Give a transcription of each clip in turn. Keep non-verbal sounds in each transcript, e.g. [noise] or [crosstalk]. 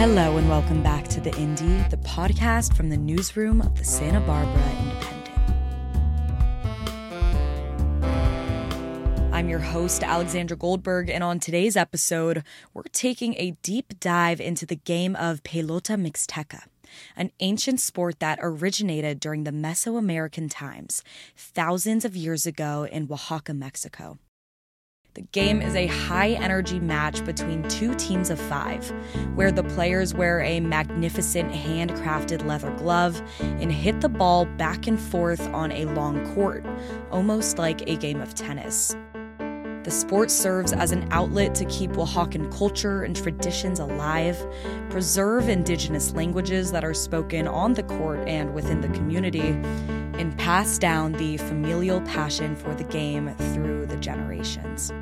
Hello, and welcome back to The Indy, the podcast from the newsroom of the Santa Barbara Independent. I'm your host, Alexandra Goldberg, and on today's episode, we're taking a deep dive into the game of Pelota Mixteca, an ancient sport that originated during the Mesoamerican times, thousands of years ago in Oaxaca, Mexico. The game is a high energy match between two teams of five, where the players wear a magnificent handcrafted leather glove and hit the ball back and forth on a long court, almost like a game of tennis. The sport serves as an outlet to keep Oaxacan culture and traditions alive, preserve indigenous languages that are spoken on the court and within the community, and pass down the familial passion for the game through the generations.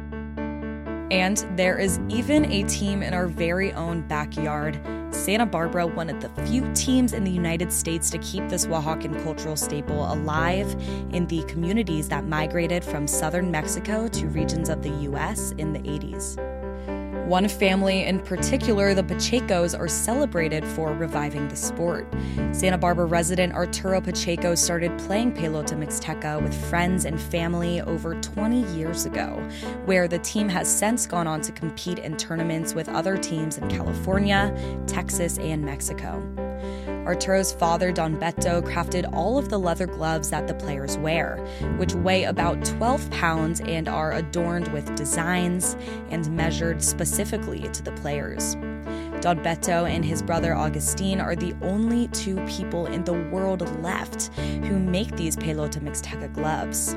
And there is even a team in our very own backyard. Santa Barbara, one of the few teams in the United States to keep this Oaxacan cultural staple alive in the communities that migrated from southern Mexico to regions of the US in the 80s. One family in particular, the Pachecos, are celebrated for reviving the sport. Santa Barbara resident Arturo Pacheco started playing Pelota Mixteca with friends and family over 20 years ago, where the team has since gone on to compete in tournaments with other teams in California, Texas, and Mexico. Arturo's father, Don Beto, crafted all of the leather gloves that the players wear, which weigh about 12 pounds and are adorned with designs and measured specifically to the players. Don Beto and his brother Augustine are the only two people in the world left who make these Pelota Mixteca gloves.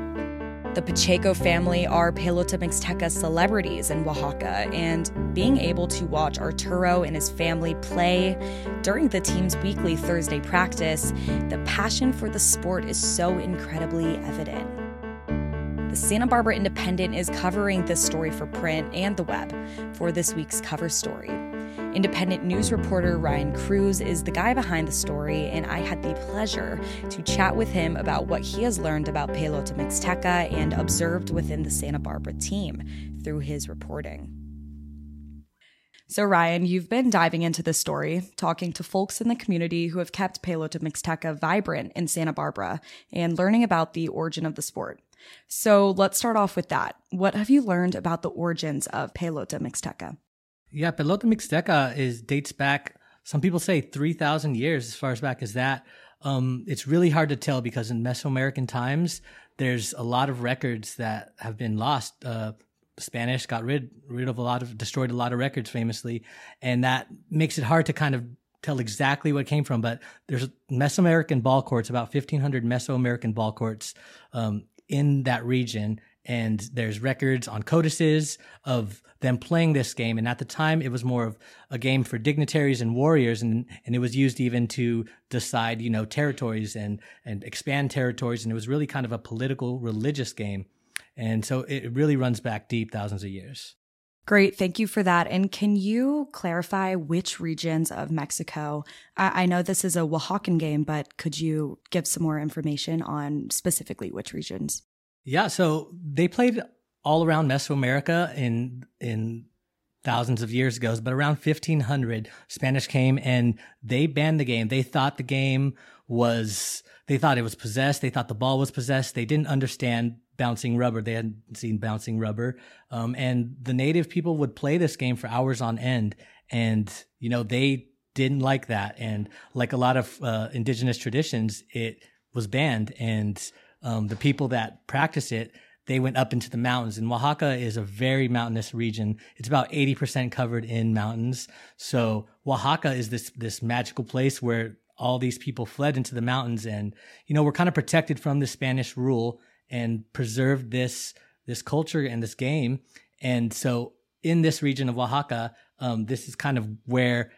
The Pacheco family are Pelota Mixteca celebrities in Oaxaca, and being able to watch Arturo and his family play during the team's weekly Thursday practice, the passion for the sport is so incredibly evident. The Santa Barbara Independent is covering this story for print and the web for this week's cover story. Independent news reporter Ryan Cruz is the guy behind the story, and I had the pleasure to chat with him about what he has learned about Pelota Mixteca and observed within the Santa Barbara team through his reporting. So, Ryan, you've been diving into this story, talking to folks in the community who have kept Pelota Mixteca vibrant in Santa Barbara and learning about the origin of the sport. So, let's start off with that. What have you learned about the origins of Pelota Mixteca? Yeah, Pelota Mixteca is dates back. Some people say three thousand years, as far as back as that. Um, it's really hard to tell because in Mesoamerican times, there's a lot of records that have been lost. Uh, Spanish got rid rid of a lot of destroyed a lot of records famously, and that makes it hard to kind of tell exactly what came from. But there's Mesoamerican ball courts, about 1,500 Mesoamerican ball courts um, in that region, and there's records on codices of them playing this game. And at the time, it was more of a game for dignitaries and warriors, and and it was used even to decide, you know, territories and and expand territories. And it was really kind of a political, religious game. And so it really runs back deep, thousands of years. Great. Thank you for that. And can you clarify which regions of Mexico? I, I, know this is a Oaxacan game, but could you give some more information on specifically which regions? Yeah. So they played all around Mesoamerica in in thousands of years ago, but around 1500, Spanish came and they banned the game. They thought the game was they thought it was possessed. They thought the ball was possessed. They didn't understand bouncing rubber. They hadn't seen bouncing rubber. Um, and the native people would play this game for hours on end. And, you know, they didn't like that. And like a lot of uh, indigenous traditions, it was banned. And um, the people that practice it, they went up into the mountains. And Oaxaca is a very mountainous region. It's about 80% covered in mountains. So Oaxaca is this, this magical place where all these people fled into the mountains and, you know, we're kind of protected from the Spanish rule and preserved this, this culture and this game. And so in this region of Oaxaca, um, this is kind of where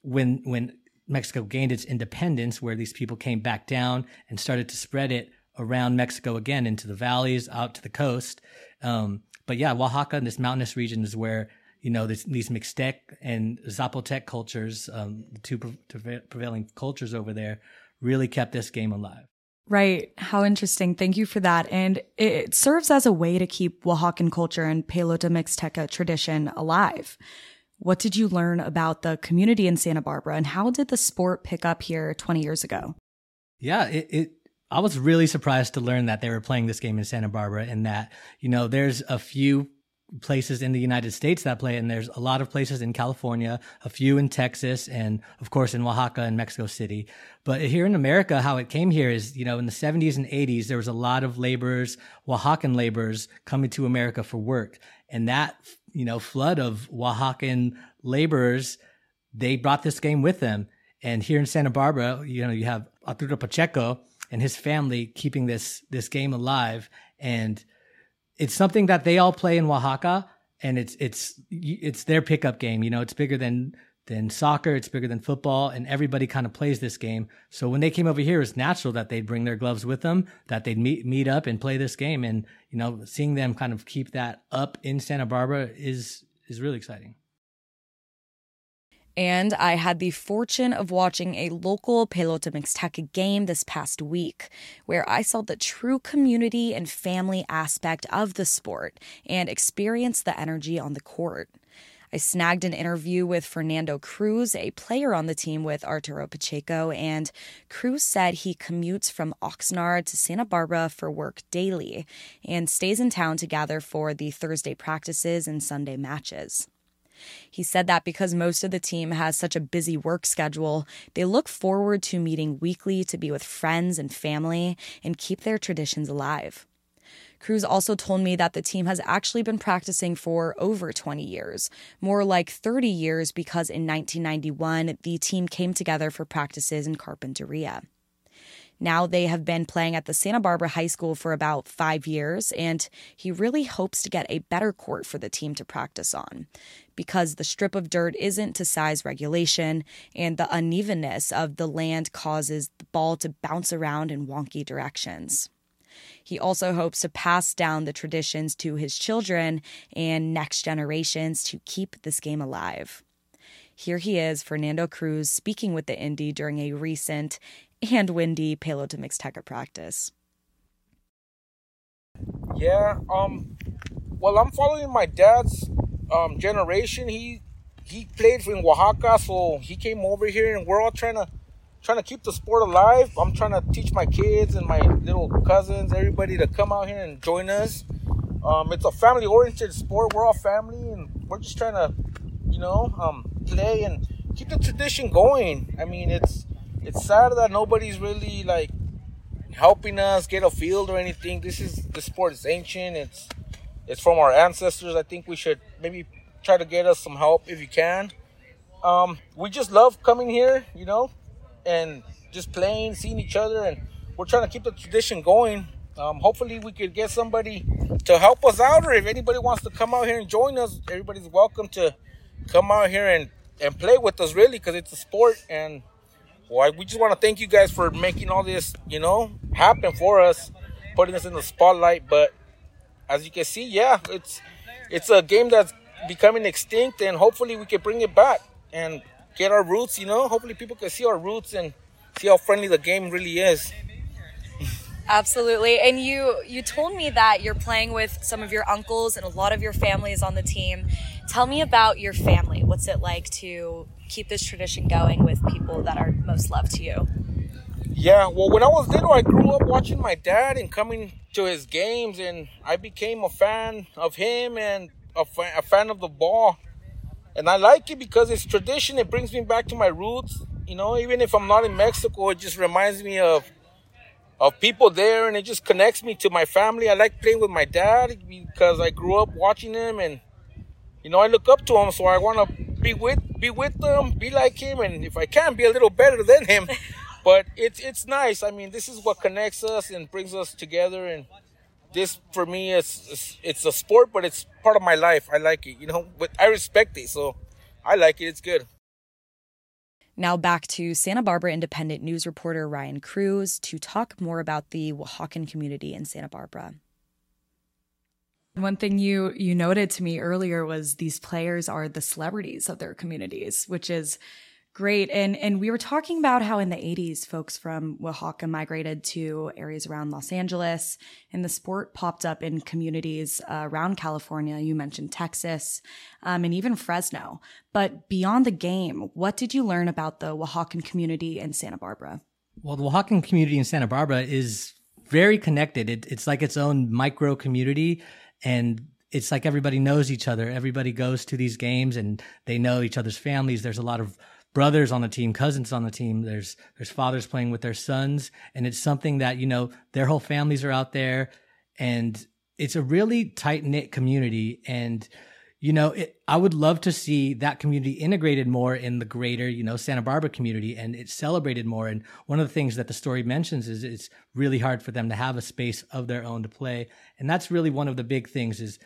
when, when Mexico gained its independence, where these people came back down and started to spread it around Mexico again into the valleys, out to the coast. Um, but yeah, Oaxaca and this mountainous region is where you know this, these Mixtec and Zapotec cultures, um, the two pre- prevailing cultures over there, really kept this game alive. Right. How interesting. Thank you for that. And it serves as a way to keep Oaxacan culture and Pelota Mixteca tradition alive. What did you learn about the community in Santa Barbara and how did the sport pick up here 20 years ago? Yeah, it, it I was really surprised to learn that they were playing this game in Santa Barbara and that, you know, there's a few places in the United States that play, and there's a lot of places in California, a few in Texas, and of course in Oaxaca and Mexico City. But here in America, how it came here is, you know, in the 70s and 80s, there was a lot of laborers, Oaxacan laborers coming to America for work. And that, you know, flood of Oaxacan laborers, they brought this game with them. And here in Santa Barbara, you know, you have Arturo Pacheco and his family keeping this, this game alive. And it's something that they all play in Oaxaca, and it's it's it's their pickup game. You know, it's bigger than than soccer. It's bigger than football, and everybody kind of plays this game. So when they came over here, it's natural that they'd bring their gloves with them, that they'd meet meet up and play this game. And you know, seeing them kind of keep that up in Santa Barbara is is really exciting. And I had the fortune of watching a local Pelota Mixteca game this past week, where I saw the true community and family aspect of the sport and experienced the energy on the court. I snagged an interview with Fernando Cruz, a player on the team with Arturo Pacheco, and Cruz said he commutes from Oxnard to Santa Barbara for work daily and stays in town to gather for the Thursday practices and Sunday matches. He said that because most of the team has such a busy work schedule, they look forward to meeting weekly to be with friends and family and keep their traditions alive. Cruz also told me that the team has actually been practicing for over 20 years, more like 30 years because in 1991 the team came together for practices in Carpinteria. Now they have been playing at the Santa Barbara High School for about five years, and he really hopes to get a better court for the team to practice on because the strip of dirt isn't to size regulation, and the unevenness of the land causes the ball to bounce around in wonky directions. He also hopes to pass down the traditions to his children and next generations to keep this game alive. Here he is, Fernando Cruz, speaking with the Indy during a recent and windy Pelota Mixteca practice. Yeah, um, well, I'm following my dad's um, generation. He he played in Oaxaca, so he came over here, and we're all trying to trying to keep the sport alive. I'm trying to teach my kids and my little cousins, everybody, to come out here and join us. Um, it's a family-oriented sport. We're all family, and we're just trying to, you know, um, play and keep the tradition going. I mean, it's it's sad that nobody's really like helping us get a field or anything. This is the sport is ancient. It's it's from our ancestors. I think we should maybe try to get us some help if you can. Um, we just love coming here, you know, and just playing, seeing each other, and we're trying to keep the tradition going. Um, hopefully, we could get somebody to help us out, or if anybody wants to come out here and join us, everybody's welcome to come out here and, and play with us, really, because it's a sport and well, we just want to thank you guys for making all this, you know, happen for us, putting us in the spotlight. But as you can see, yeah, it's it's a game that's becoming extinct, and hopefully we can bring it back and get our roots. You know, hopefully people can see our roots and see how friendly the game really is. Absolutely. And you you told me that you're playing with some of your uncles and a lot of your family is on the team. Tell me about your family. What's it like to keep this tradition going with people that are most loved to you? Yeah, well, when I was little, I grew up watching my dad and coming to his games, and I became a fan of him and a, fa- a fan of the ball. And I like it because it's tradition. It brings me back to my roots. You know, even if I'm not in Mexico, it just reminds me of of people there, and it just connects me to my family. I like playing with my dad because I grew up watching him, and you know, I look up to him, so I want to be with be with them, be like him, and if I can, be a little better than him. [laughs] but it's it's nice. I mean, this is what connects us and brings us together, and this for me is it's a sport, but it's part of my life. I like it, you know. But I respect it, so I like it. It's good. Now back to Santa Barbara Independent news reporter Ryan Cruz to talk more about the Oaxacan community in Santa Barbara. One thing you you noted to me earlier was these players are the celebrities of their communities, which is Great. And and we were talking about how in the 80s folks from Oaxaca migrated to areas around Los Angeles and the sport popped up in communities uh, around California. You mentioned Texas um, and even Fresno. But beyond the game, what did you learn about the Oaxacan community in Santa Barbara? Well, the Oaxacan community in Santa Barbara is very connected. It, it's like its own micro community and it's like everybody knows each other. Everybody goes to these games and they know each other's families. There's a lot of brothers on the team, cousins on the team. There's there's fathers playing with their sons, and it's something that you know their whole families are out there, and it's a really tight knit community. And you know, it, I would love to see that community integrated more in the greater you know Santa Barbara community, and it's celebrated more. And one of the things that the story mentions is it's really hard for them to have a space of their own to play, and that's really one of the big things is.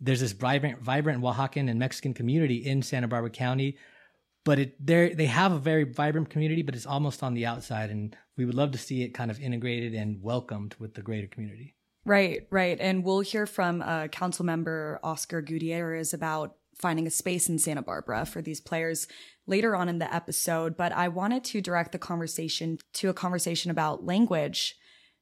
There's this vibrant, vibrant Oaxacan and Mexican community in Santa Barbara County but it they they have a very vibrant community, but it's almost on the outside, and we would love to see it kind of integrated and welcomed with the greater community. Right, right, and we'll hear from uh, Council Member Oscar Gutierrez about finding a space in Santa Barbara for these players later on in the episode. But I wanted to direct the conversation to a conversation about language.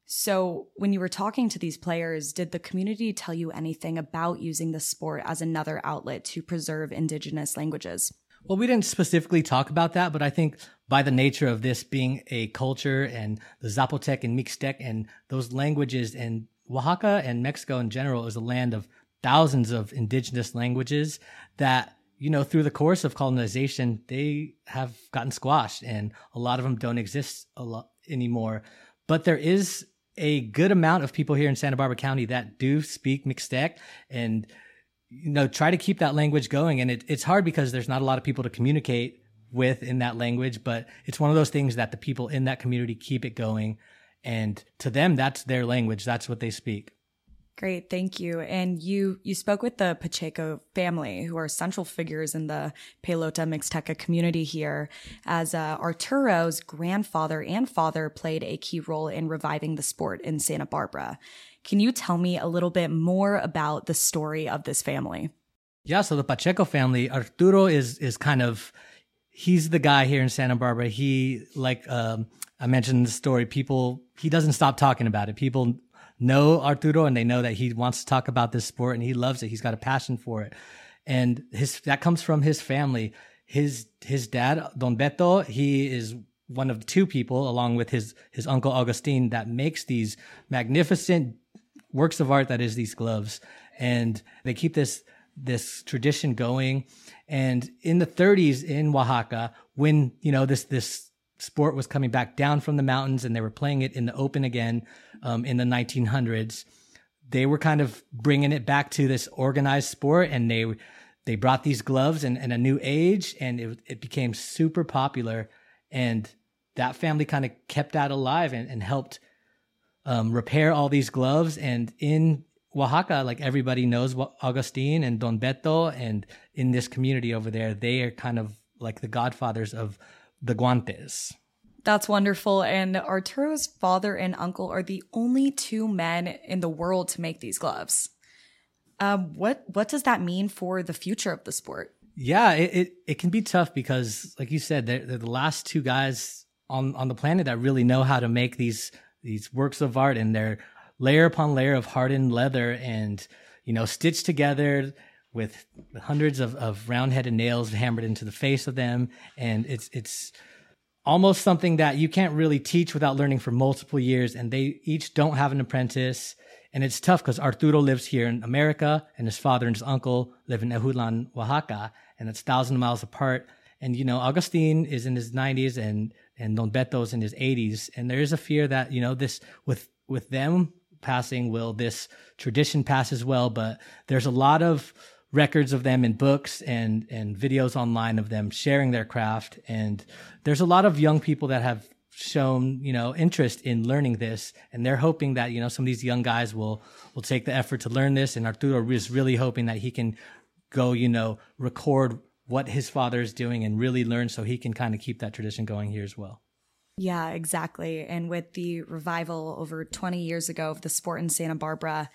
So, when you were talking to these players, did the community tell you anything about using the sport as another outlet to preserve indigenous languages? Well, we didn't specifically talk about that, but I think by the nature of this being a culture and the Zapotec and Mixtec and those languages and Oaxaca and Mexico in general is a land of thousands of indigenous languages that, you know, through the course of colonization, they have gotten squashed and a lot of them don't exist a lot anymore. But there is a good amount of people here in Santa Barbara County that do speak Mixtec and you know try to keep that language going and it, it's hard because there's not a lot of people to communicate with in that language but it's one of those things that the people in that community keep it going and to them that's their language that's what they speak Great, thank you. And you you spoke with the Pacheco family, who are central figures in the Pelota Mixteca community here, as uh, Arturo's grandfather and father played a key role in reviving the sport in Santa Barbara. Can you tell me a little bit more about the story of this family? Yeah, so the Pacheco family, Arturo is is kind of he's the guy here in Santa Barbara. He like um, I mentioned the story, people he doesn't stop talking about it. People know Arturo and they know that he wants to talk about this sport and he loves it. He's got a passion for it. And his that comes from his family. His his dad, Don Beto, he is one of two people along with his his uncle Augustine that makes these magnificent works of art that is these gloves. And they keep this, this tradition going. And in the 30s in Oaxaca, when, you know, this, this sport was coming back down from the mountains and they were playing it in the open again um, in the 1900s, they were kind of bringing it back to this organized sport and they, they brought these gloves and, and a new age and it, it became super popular. And that family kind of kept that alive and, and helped um, repair all these gloves. And in Oaxaca, like everybody knows Augustine and Don Beto, and in this community over there, they are kind of like the godfathers of the guantes. That's wonderful. And Arturo's father and uncle are the only two men in the world to make these gloves. Um, what what does that mean for the future of the sport? Yeah, it, it, it can be tough because, like you said, they're, they're the last two guys on on the planet that really know how to make these these works of art and they're layer upon layer of hardened leather and you know stitched together with hundreds of, of round-headed nails hammered into the face of them. And it's it's almost something that you can't really teach without learning for multiple years. And they each don't have an apprentice. And it's tough because arturo lives here in america and his father and his uncle live in Ejutlan, oaxaca. And it's thousand miles apart. And you know augustine is in his 90s and and Don Beto's in his 80s, and there is a fear that you know this with with them passing, will this tradition pass as well? But there's a lot of records of them in books and and videos online of them sharing their craft, and there's a lot of young people that have shown you know interest in learning this. And they're hoping that you know some of these young guys will will take the effort to learn this. And arturo is really hoping that he can go you know record what his father is doing and really learn so he can kind of keep that tradition going here as well. Yeah, exactly. And with the revival over 20 years ago of the sport in Santa Barbara,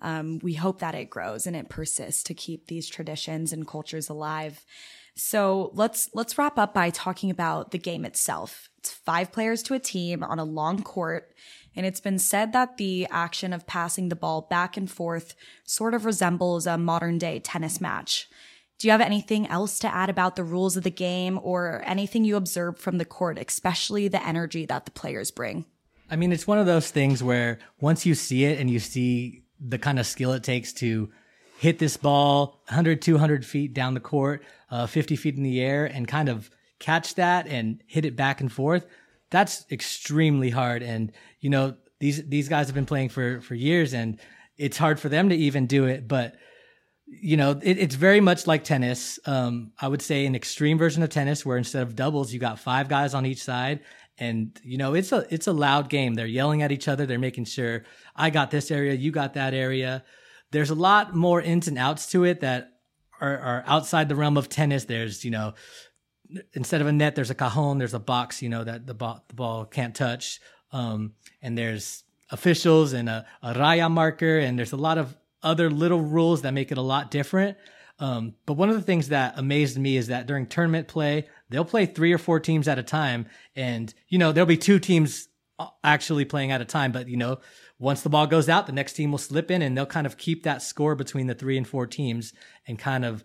um, we hope that it grows and it persists to keep these traditions and cultures alive. So let's let's wrap up by talking about the game itself. It's five players to a team on a long court, and it's been said that the action of passing the ball back and forth sort of resembles a modern day tennis match. Do you have anything else to add about the rules of the game or anything you observed from the court, especially the energy that the players bring? I mean, it's one of those things where once you see it and you see the kind of skill it takes to hit this ball 100, 200 feet down the court, uh, 50 feet in the air, and kind of catch that and hit it back and forth, that's extremely hard. And, you know, these, these guys have been playing for, for years and it's hard for them to even do it. But you know, it, it's very much like tennis. Um, I would say an extreme version of tennis where instead of doubles, you got five guys on each side. And, you know, it's a, it's a loud game. They're yelling at each other. They're making sure I got this area. You got that area. There's a lot more ins and outs to it that are, are outside the realm of tennis. There's, you know, instead of a net, there's a cajon. There's a box, you know, that the ball, the ball can't touch. Um, and there's officials and a, a raya marker. And there's a lot of other little rules that make it a lot different. Um, but one of the things that amazed me is that during tournament play, they'll play three or four teams at a time. And, you know, there'll be two teams uh, actually playing at a time. But, you know, once the ball goes out, the next team will slip in and they'll kind of keep that score between the three and four teams and kind of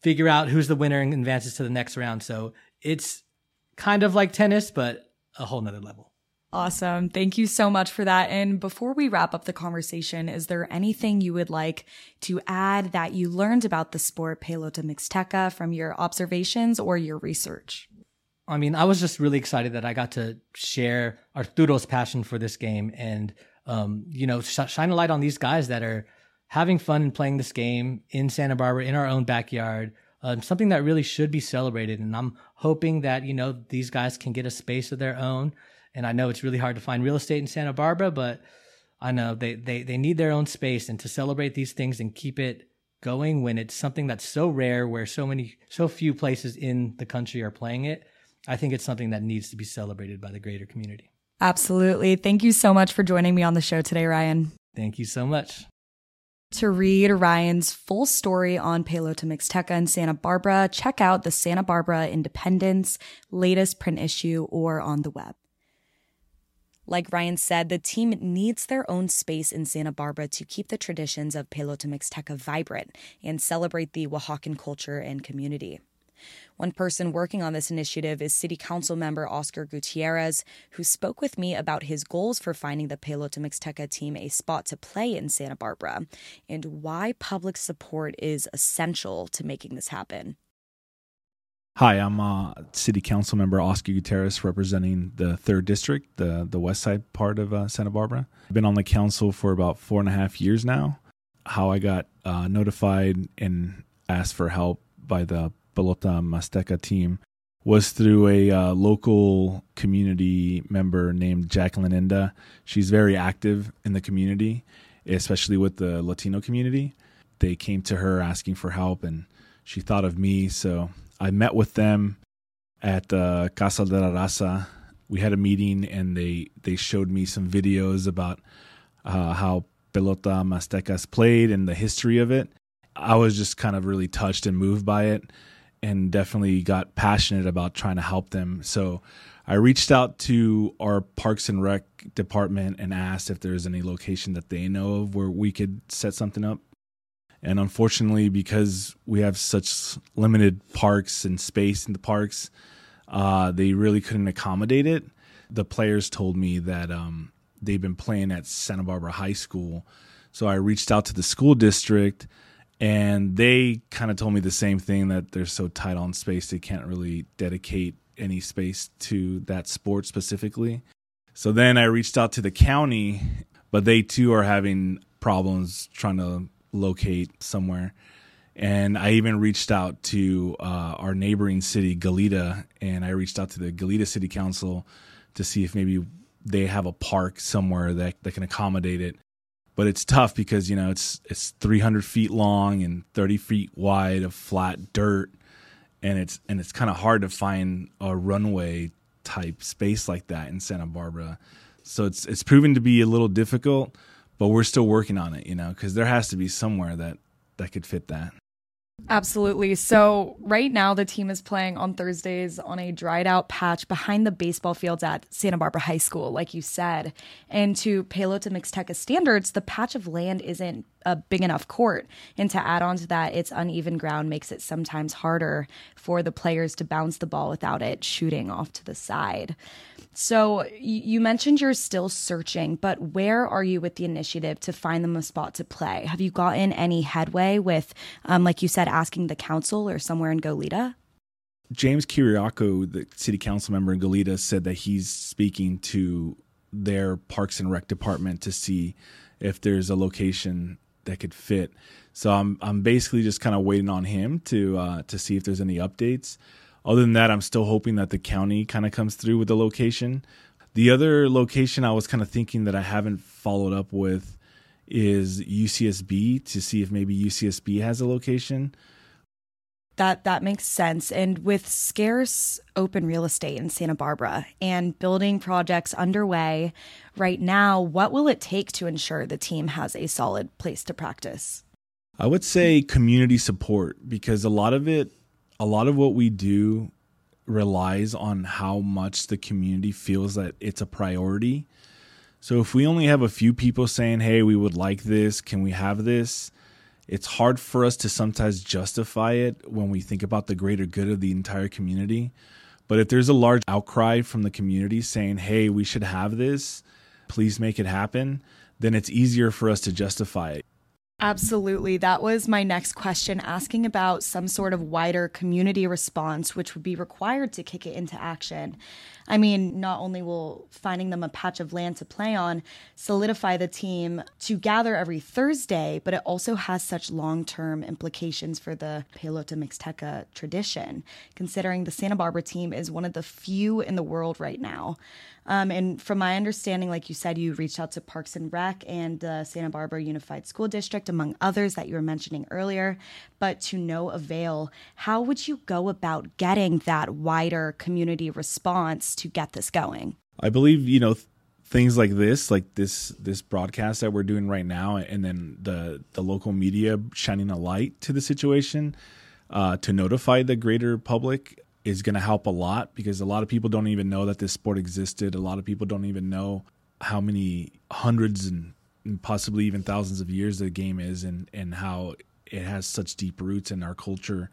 figure out who's the winner and advances to the next round. So it's kind of like tennis, but a whole nother level. Awesome. Thank you so much for that. And before we wrap up the conversation, is there anything you would like to add that you learned about the sport Pelota Mixteca from your observations or your research? I mean, I was just really excited that I got to share Arturo's passion for this game and, um, you know, sh- shine a light on these guys that are having fun and playing this game in Santa Barbara in our own backyard. Um, something that really should be celebrated. And I'm hoping that, you know, these guys can get a space of their own and I know it's really hard to find real estate in Santa Barbara, but I know they, they, they need their own space and to celebrate these things and keep it going when it's something that's so rare where so many, so few places in the country are playing it. I think it's something that needs to be celebrated by the greater community. Absolutely. Thank you so much for joining me on the show today, Ryan. Thank you so much. To read Ryan's full story on Pelota Mixteca in Santa Barbara, check out the Santa Barbara Independent's latest print issue or on the web. Like Ryan said, the team needs their own space in Santa Barbara to keep the traditions of Pelota Mixteca vibrant and celebrate the Oaxacan culture and community. One person working on this initiative is City Council member Oscar Gutierrez, who spoke with me about his goals for finding the Pelota Mixteca team a spot to play in Santa Barbara and why public support is essential to making this happen. Hi, I'm uh, City Council Member Oscar Gutierrez, representing the third district, the the west side part of uh, Santa Barbara. I've been on the council for about four and a half years now. How I got uh, notified and asked for help by the Pelota Mixteca team was through a uh, local community member named Jacqueline Inda. She's very active in the community, especially with the Latino community. They came to her asking for help, and she thought of me, so I met with them at uh, Casa de la Raza. We had a meeting and they, they showed me some videos about uh, how Pelota Mixtecas played and the history of it. I was just kind of really touched and moved by it and definitely got passionate about trying to help them. So I reached out to our Parks and Rec department and asked if there's any location that they know of where we could set something up. And unfortunately, because we have such limited parks and space in the parks, uh, they really couldn't accommodate it. The players told me that um, they've been playing at Santa Barbara High School. So I reached out to the school district and they kind of told me the same thing that they're so tight on space, they can't really dedicate any space to that sport specifically. So then I reached out to the county, but they too are having problems trying to locate somewhere. And I even reached out to uh, our neighboring city, Goleta, and I reached out to the Goleta City Council to see if maybe they have a park somewhere that, that can accommodate it. But it's tough because you know it's it's 300 feet long and 30 feet wide of flat dirt, and it's and it's kind of hard to find a runway type space like that in Santa Barbara. So it's it's proven to be a little difficult, but we're still working on it, you know, because there has to be somewhere that that could fit that. Absolutely. So, right now, the team is playing on Thursdays on a dried out patch behind the baseball fields at Santa Barbara High School, like you said. And to Pelota Mixteca standards, the patch of land isn't a big enough court. And to add on to that, its uneven ground makes it sometimes harder for the players to bounce the ball without it shooting off to the side. So you mentioned you're still searching, but where are you with the initiative to find them a spot to play? Have you gotten any headway with, um, like you said, asking the council or somewhere in Goleta? James Kyriaco, the city council member in Goleta, said that he's speaking to their Parks and Rec department to see if there's a location that could fit. So I'm I'm basically just kind of waiting on him to uh, to see if there's any updates. Other than that, I'm still hoping that the county kind of comes through with the location. The other location I was kind of thinking that I haven't followed up with is UCSB to see if maybe UCSB has a location. That that makes sense. And with scarce open real estate in Santa Barbara and building projects underway right now, what will it take to ensure the team has a solid place to practice? I would say community support because a lot of it a lot of what we do relies on how much the community feels that it's a priority. So if we only have a few people saying, "Hey, we would like this, can we have this?" It's hard for us to sometimes justify it when we think about the greater good of the entire community. But if there's a large outcry from the community saying, "Hey, we should have this, please make it happen," then it's easier for us to justify it. Absolutely. That was my next question, asking about some sort of wider community response, which would be required to kick it into action. I mean, not only will finding them a patch of land to play on solidify the team to gather every Thursday, but it also has such long term implications for the Pelota Mixteca tradition, considering the Santa Barbara team is one of the few in the world right now. Um, and from my understanding, like you said, you reached out to Parks and Rec and the Santa Barbara Unified School District, among others that you were mentioning earlier, but to no avail. How would you go about getting that wider community response to get this going? I believe, you know, th- things like this, like this this broadcast that we're doing right now, and then the the local media shining a light to the situation uh, to notify the greater public is going to help a lot because a lot of people don't even know that this sport existed. A lot of people don't even know how many hundreds and, possibly even thousands of years the game is, and and how it has such deep roots in our culture.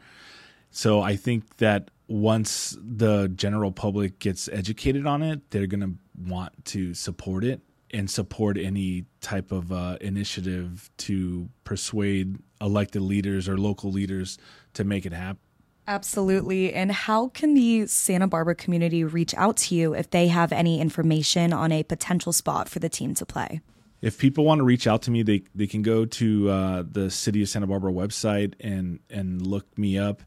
So I think that once the general public gets educated on it, they're going to want to support it and support any type of uh, initiative to persuade elected leaders or local leaders to make it happen. Absolutely. And how can the Santa Barbara community reach out to you if they have any information on a potential spot for the team to play? If people want to reach out to me, they, they can go to uh, the City of Santa Barbara website and, and look me up.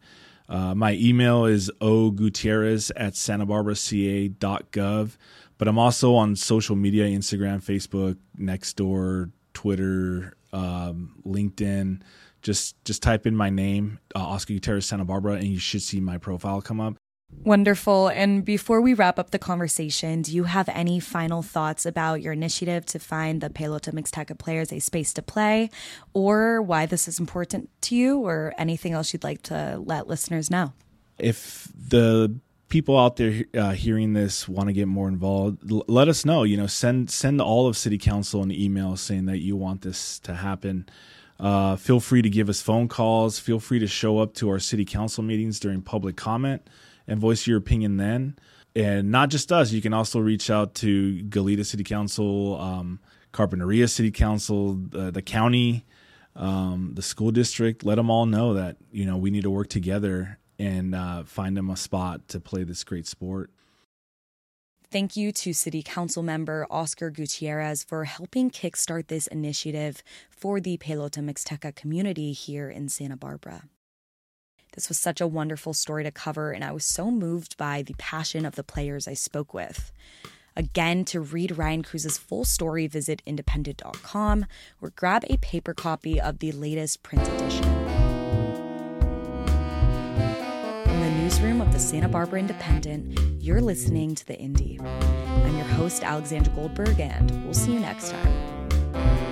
Uh, my email is ogutierrez at santabarbaraca.gov, but I'm also on social media Instagram, Facebook, Nextdoor, Twitter, um, LinkedIn. Just just type in my name, uh, Oscar Gutierrez Santa Barbara, and you should see my profile come up. Wonderful. And before we wrap up the conversation, do you have any final thoughts about your initiative to find the Pelota Mixteca players a space to play, or why this is important to you, or anything else you'd like to let listeners know? If the people out there uh, hearing this want to get more involved, l- let us know. You know, send send all of City Council an email saying that you want this to happen. Uh, feel free to give us phone calls. Feel free to show up to our City Council meetings during public comment and voice your opinion then. And not just us, you can also reach out to Goleta City Council, um, Carpinteria City Council, the, the county, um, the school district. Let them all know that you know we need to work together and uh, find them a spot to play this great sport. Thank you to City Council member Oscar Gutierrez for helping kickstart this initiative for the Pelota Mixteca community here in Santa Barbara. This was such a wonderful story to cover, and I was so moved by the passion of the players I spoke with. Again, to read Ryan Cruz's full story, visit independent.com or grab a paper copy of the latest print edition. From the newsroom of the Santa Barbara Independent, you're listening to The Indy. I'm your host, Alexandra Goldberg, and we'll see you next time.